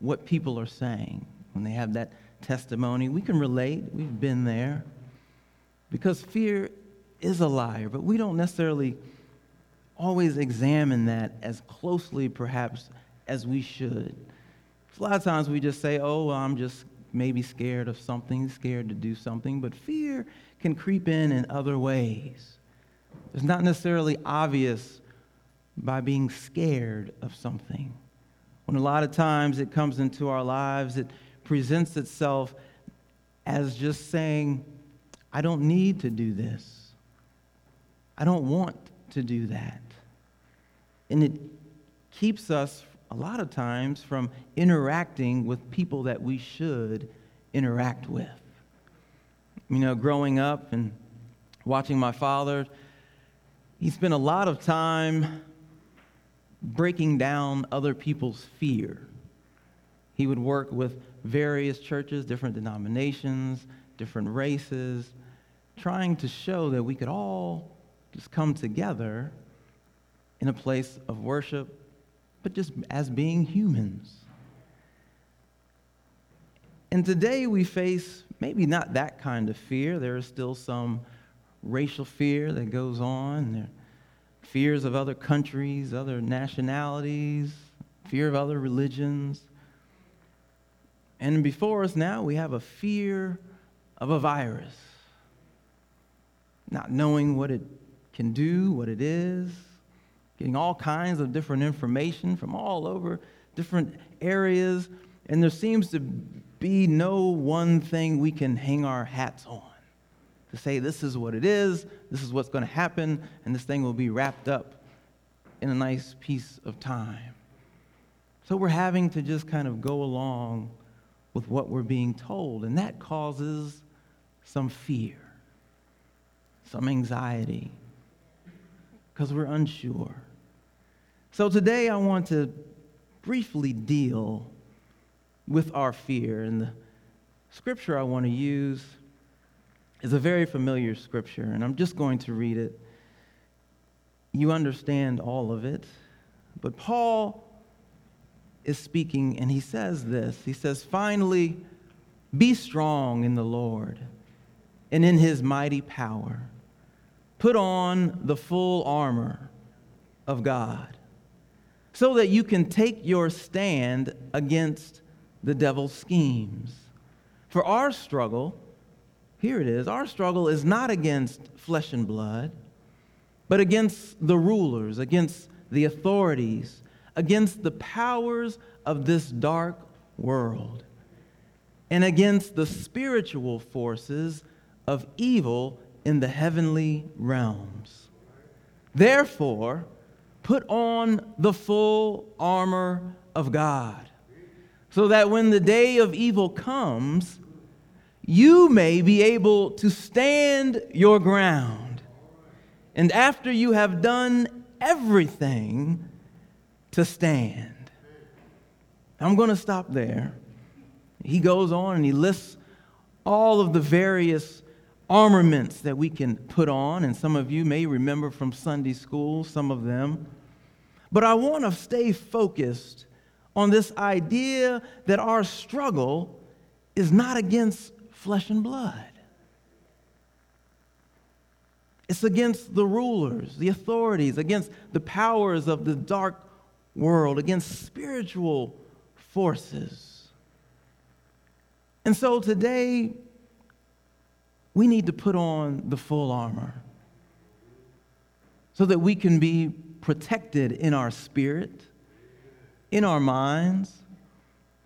what people are saying when they have that testimony. We can relate, we've been there. Because fear is a liar, but we don't necessarily always examine that as closely, perhaps, as we should. A lot of times we just say, oh, well, I'm just maybe scared of something, scared to do something, but fear can creep in in other ways. It's not necessarily obvious by being scared of something. When a lot of times it comes into our lives, it presents itself as just saying, I don't need to do this. I don't want to do that. And it keeps us, a lot of times, from interacting with people that we should interact with. You know, growing up and watching my father, he spent a lot of time breaking down other people's fear. He would work with various churches, different denominations, different races, trying to show that we could all just come together in a place of worship, but just as being humans. And today we face maybe not that kind of fear. There is still some racial fear that goes on. There fears of other countries, other nationalities, fear of other religions. And before us now, we have a fear of a virus, not knowing what it can do, what it is, getting all kinds of different information from all over different areas. And there seems to be no one thing we can hang our hats on to say this is what it is, this is what's going to happen, and this thing will be wrapped up in a nice piece of time. So we're having to just kind of go along with what we're being told, and that causes some fear, some anxiety, because we're unsure. So today I want to briefly deal with our fear, and the scripture I want to use is a very familiar scripture, and I'm just going to read it. You understand all of it. But Paul is speaking, and he says this He says, Finally, be strong in the Lord and in his mighty power. Put on the full armor of God so that you can take your stand against the devil's schemes. For our struggle, here it is. Our struggle is not against flesh and blood, but against the rulers, against the authorities, against the powers of this dark world, and against the spiritual forces of evil in the heavenly realms. Therefore, put on the full armor of God, so that when the day of evil comes, you may be able to stand your ground. And after you have done everything, to stand. I'm going to stop there. He goes on and he lists all of the various armaments that we can put on, and some of you may remember from Sunday school some of them. But I want to stay focused on this idea that our struggle is not against flesh and blood. It's against the rulers, the authorities, against the powers of the dark world, against spiritual forces. And so today, we need to put on the full armor so that we can be protected in our spirit, in our minds.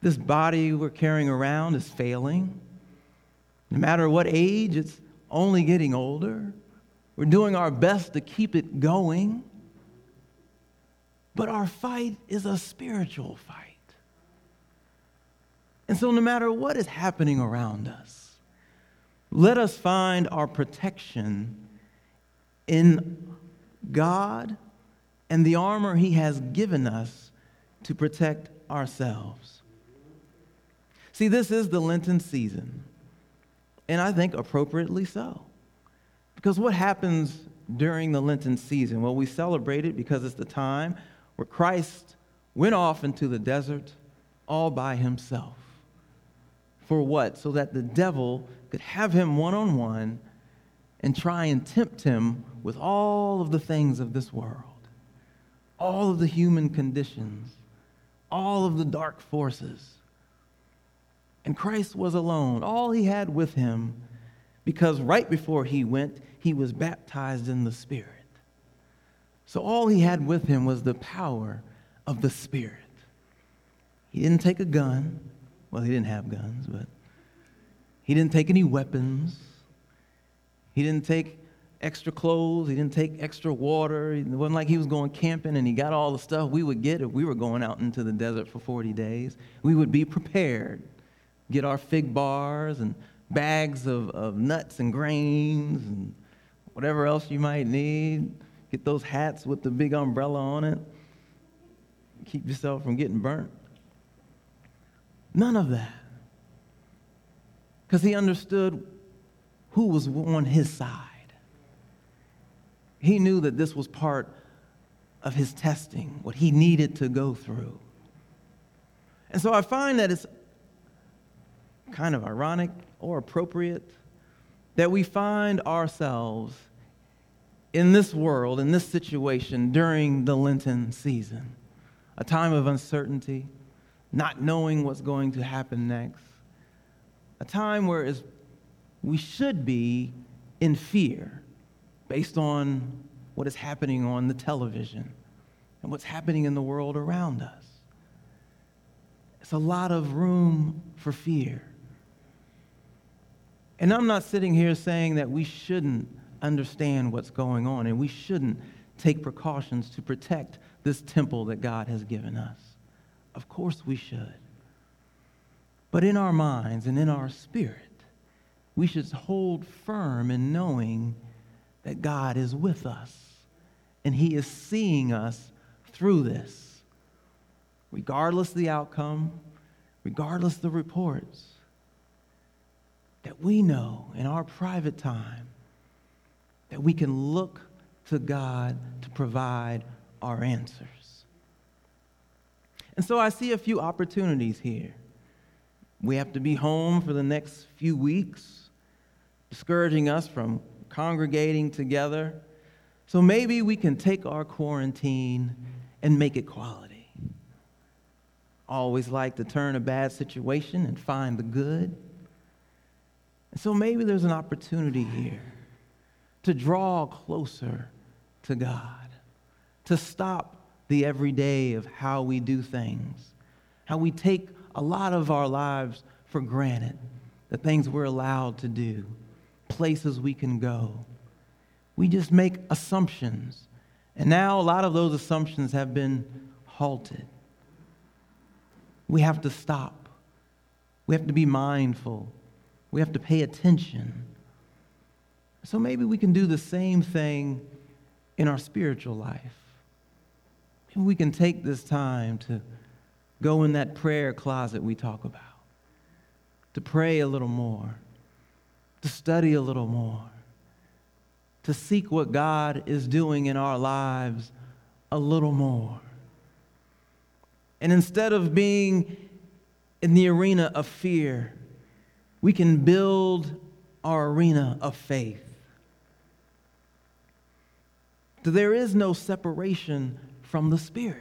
This body we're carrying around is failing. No matter what age, it's only getting older. We're doing our best to keep it going. But our fight is a spiritual fight. And so, no matter what is happening around us, let us find our protection in God and the armor He has given us to protect ourselves. See, this is the Lenten season and I think appropriately so. Because what happens during the Lenten season? Well, we celebrate it because it's the time where Christ went off into the desert all by himself. For what? So that the devil could have him one on one and try and tempt him with all of the things of this world, all of the human conditions, all of the dark forces. And Christ was alone. All he had with him, because right before he went, he was baptized in the Spirit. So all he had with him was the power of the Spirit. He didn't take a gun. Well, he didn't have guns, but he didn't take any weapons. He didn't take extra clothes. He didn't take extra water. It wasn't like he was going camping and he got all the stuff we would get if we were going out into the desert for 40 days. We would be prepared, get our fig bars and bags of, of nuts and grains and whatever else you might need. Get those hats with the big umbrella on it. Keep yourself from getting burnt. None of that. Because he understood who was on his side. He knew that this was part of his testing, what he needed to go through. And so I find that it's kind of ironic or appropriate that we find ourselves in this world, in this situation during the Lenten season, a time of uncertainty, not knowing what's going to happen next, a time where we should be in fear based on what is happening on the television and what's happening in the world around us. It's a lot of room for fear. And I'm not sitting here saying that we shouldn't understand what's going on and we shouldn't take precautions to protect this temple that God has given us. Of course we should. But in our minds and in our spirit, we should hold firm in knowing that God is with us and He is seeing us through this, regardless of the outcome, regardless of the reports. That we know in our private time that we can look to God to provide our answers. And so I see a few opportunities here. We have to be home for the next few weeks, discouraging us from congregating together. So maybe we can take our quarantine and make it quality. always like to turn a bad situation and find the good. And so maybe there's an opportunity here to draw closer to God, to stop the everyday of how we do things, how we take a lot of our lives for granted, the things we're allowed to do places we can go. We just make assumptions. And now a lot of those assumptions have been halted. We have to stop. We have to be mindful. We have to pay attention. So maybe we can do the same thing in our spiritual life. Maybe we can take this time to go in that prayer closet we talk about, to pray a little more to study a little more, to seek what God is doing in our lives a little more. And instead of being in the arena of fear, we can build our arena of faith. There is no separation from the Spirit.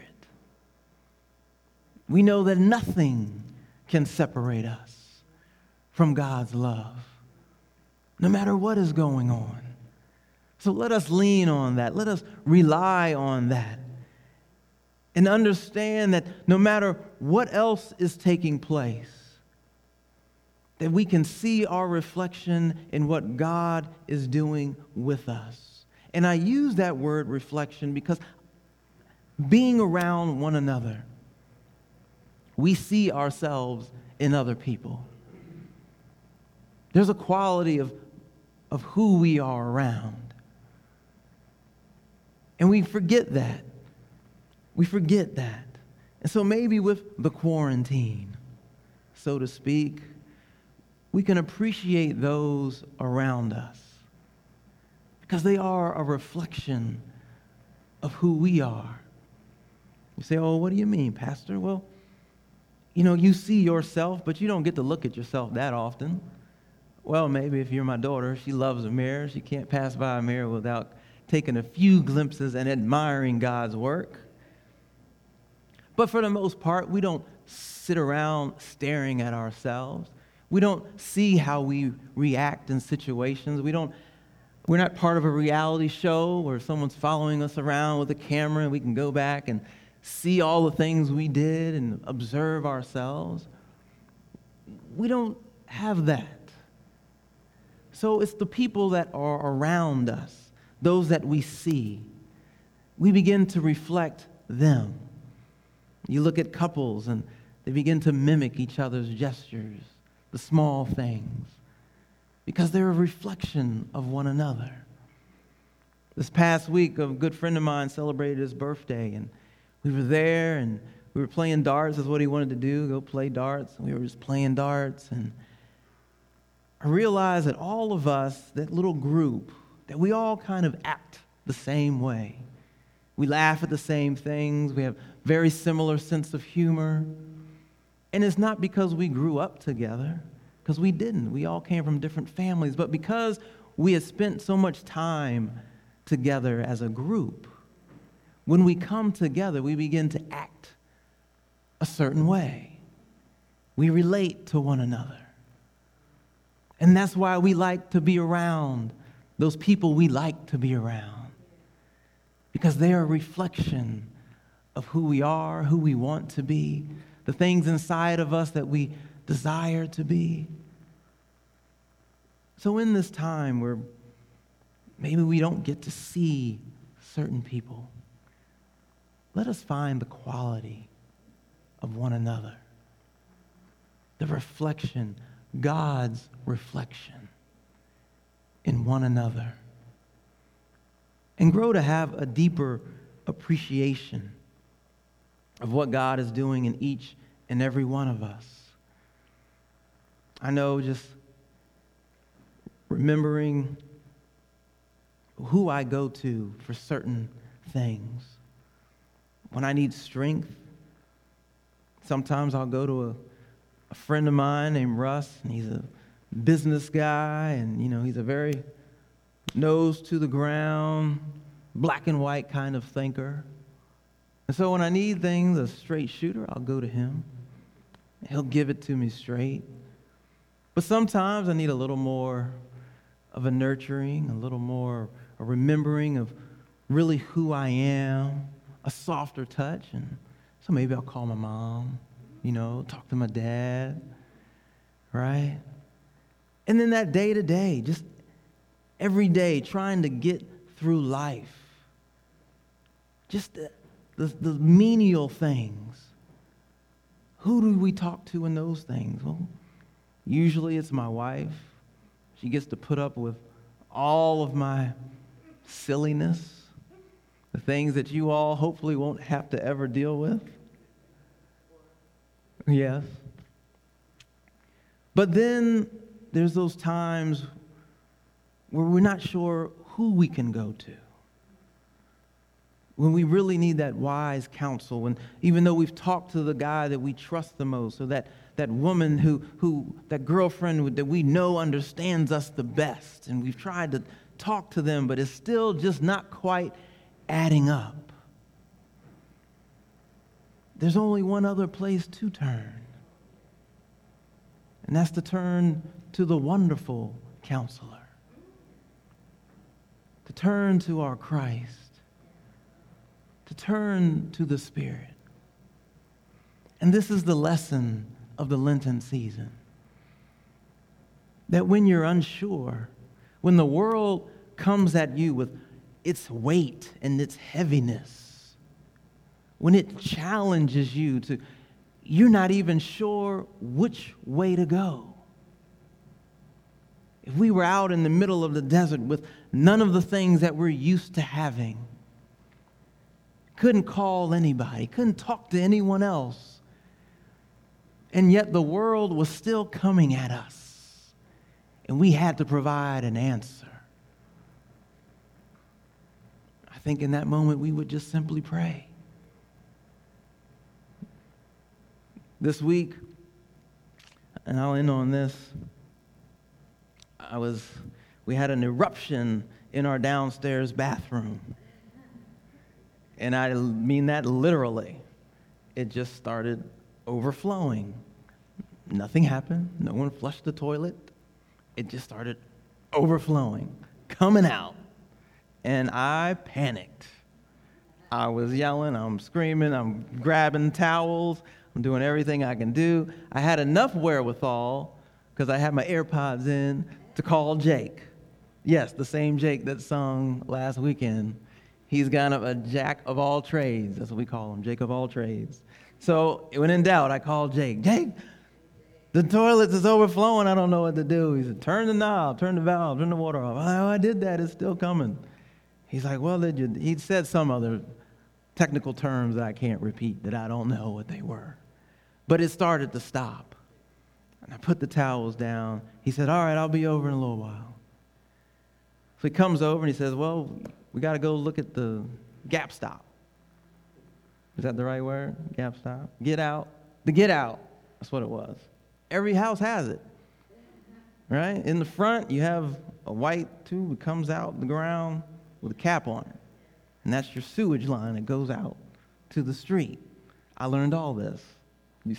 We know that nothing can separate us from God's love no matter what is going on. So let us lean on that. Let us rely on that. And understand that no matter what else is taking place, that we can see our reflection in what God is doing with us. And I use that word reflection because being around one another, we see ourselves in other people. There's a quality of of who we are around. And we forget that. We forget that. And so maybe with the quarantine, so to speak, we can appreciate those around us because they are a reflection of who we are. You say, oh, what do you mean, Pastor? Well, you know, you see yourself, but you don't get to look at yourself that often. Well, maybe if you're my daughter, she loves a mirror. She can't pass by a mirror without taking a few glimpses and admiring God's work. But for the most part, we don't sit around staring at ourselves. We don't see how we react in situations. We don't we're not part of a reality show where someone's following us around with a camera and we can go back and see all the things we did and observe ourselves. We don't have that. So it's the people that are around us, those that we see. We begin to reflect them. You look at couples and they begin to mimic each other's gestures, the small things, because they're a reflection of one another. This past week, a good friend of mine celebrated his birthday, and we were there and we were playing darts. is what he wanted to do, go play darts. And we were just playing darts. And I realized that all of us, that little group, that we all kind of act the same way. We laugh at the same things. We have very similar sense of humor. And it's not because we grew up together, because we didn't. We all came from different families, but because we had spent so much time together as a group, when we come together, we begin to act a certain way. We relate to one another. And that's why we like to be around those people we like to be around, because they're a reflection of who we are, who we want to be, the things inside of us that we desire to be. So, in this time where maybe we don't get to see certain people, let us find the quality of one another, the reflection, God's reflection in one another, and grow to have a deeper appreciation of what God is doing in each and every one of us. I know just remembering who I go to for certain things when I need strength, sometimes I'll go to a, a friend of mine named Russ, and he's a business guy, and you know, he's a very nose to the ground, black and white kind of thinker. And so when I need things, a straight shooter, I'll go to him. He'll give it to me straight. But sometimes I need a little more of a nurturing, a little more a remembering of really who I am, a softer touch. And so maybe I'll call my mom, you know, talk to my dad, right? And then that day to day, just every day trying to get through life. Just uh, the, the, menial things. Who do we talk to in those things? Well, usually it's my wife. She gets to put up with all of my silliness the things that you all hopefully won't have to ever deal with? Yes. But then there's those times where we're not sure who we can go to. When we really need that wise counsel, and even though we've talked to the guy that we trust the most, or that, that woman who, who, that girlfriend that we know understands us the best, and we've tried to talk to them, but it's still just not quite adding up. There's only one other place to turn, and that's to turn to the wonderful counselor, to turn to our Christ, to turn to the Spirit. And this is the lesson of the Lenten season. That when you're unsure, when the world comes at you with its weight and its heaviness, when it challenges you to, you're not even sure which way to go. If we were out in the middle of the desert with none of the things that we're used to having, couldn't call anybody, couldn't talk to anyone else, and yet the world was still coming at us, and we had to provide an answer. I think in that moment we would just simply pray. this week, and I'll end on this. I was, we had an eruption in our downstairs bathroom. And I mean that literally. It just started overflowing. Nothing happened. No one flushed the toilet. It just started overflowing, coming out. And I panicked. I was yelling, I'm screaming, I'm grabbing towels, I'm doing everything I can do. I had enough wherewithal, because I had my AirPods in, to call Jake. Yes, the same Jake that sung last weekend. He's kind of a jack of all trades. That's what we call him, Jake of all trades. So when in doubt, I called Jake. Jake, the toilet is overflowing. I don't know what to do. He said, turn the knob, turn the valve, turn the water off. Oh, I did that. It's still coming. He's like, well, did you? He said some other technical terms that I can't repeat that I don't know what they were. But it started to stop. And I put the towels down. He said, all right, I'll be over in a little while. So he comes over and he says, well, we got to go look at the gap stop. Is that the right word? Gap stop? Get out. The get out. That's what it was. Every house has it. Right? In the front, you have a white tube that comes out the ground with a cap on it. And that's your sewage line that goes out to the street. I learned all this.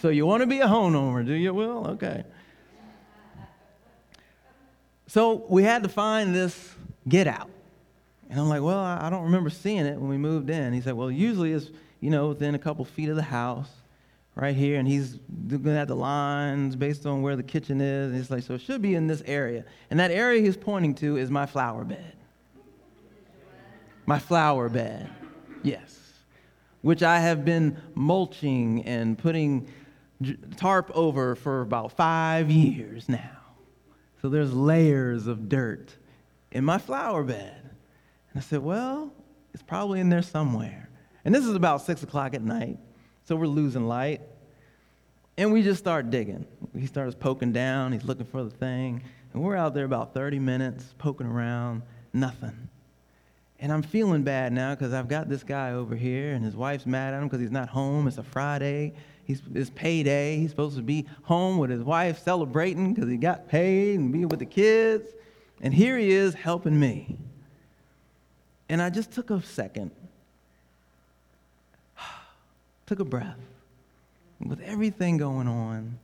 So you want to be a homeowner, do you? Will? Okay. So we had to find this get out. And I'm like, well, I don't remember seeing it when we moved in. He said, well, usually it's, you know, within a couple feet of the house right here, and he's looking at the lines based on where the kitchen is. And he's like, so it should be in this area. And that area he's pointing to is my flower bed. My flower bed, yes. Which I have been mulching and putting tarp over for about five years now. So there's layers of dirt in my flower bed. And I said, well, it's probably in there somewhere. And this is about six o'clock at night. So we're losing light. And we just start digging. He starts poking down, he's looking for the thing. And we're out there about 30 minutes poking around, nothing. And I'm feeling bad now because I've got this guy over here and his wife's mad at him because he's not home. It's a Friday. He's, it's payday. He's supposed to be home with his wife celebrating because he got paid and be with the kids. And here he is helping me. And I just took a second took a breath with everything going on.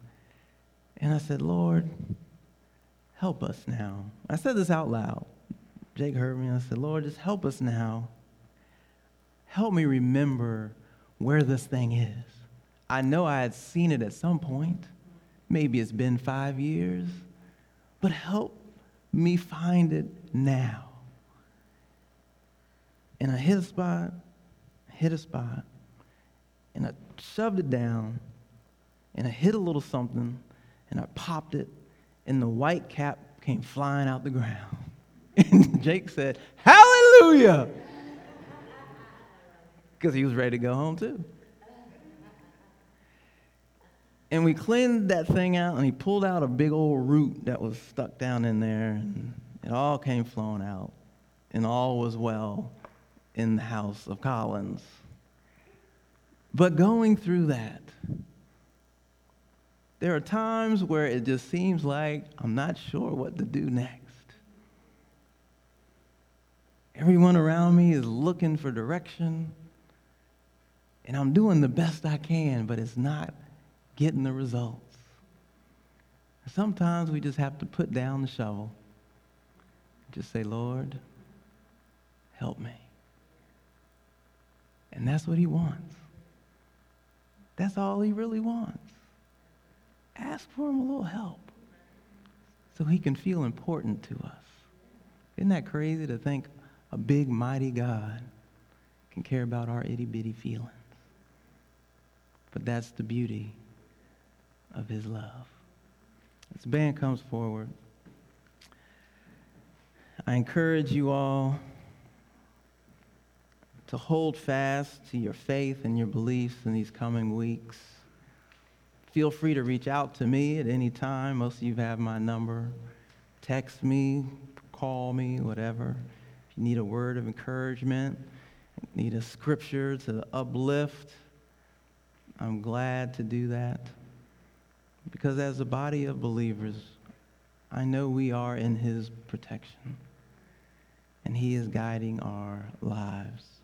And I said, Lord, help us now. I said this out loud. Jake heard me. And I said, Lord, just help us now. Help me remember where this thing is. I know I had seen it at some point. Maybe it's been five years. But help me find it now. And I hit a spot, hit a spot, and I shoved it down, and I hit a little something, and I popped it, and the white cap came flying out the ground. And Jake said, Hallelujah! Because he was ready to go home too. And we cleaned that thing out, and he pulled out a big old root that was stuck down in there, and it all came flowing out, and all was well in the house of Collins. But going through that, there are times where it just seems like I'm not sure what to do next. Everyone around me is looking for direction, and I'm doing the best I can, but it's not getting the results. Sometimes we just have to put down the shovel. Just say, Lord, help me. And that's what he wants. That's all he really wants. Ask for him a little help so he can feel important to us. Isn't that crazy to think a big, mighty God can care about our itty bitty feelings? But that's the beauty of his love. As the band comes forward, I encourage you all to hold fast to your faith and your beliefs in these coming weeks. Feel free to reach out to me at any time. Most of you have my number. Text me, call me, whatever. If you need a word of encouragement, need a scripture to uplift, I'm glad to do that. because as a body of believers, I know we are in His protection, and He is guiding our lives.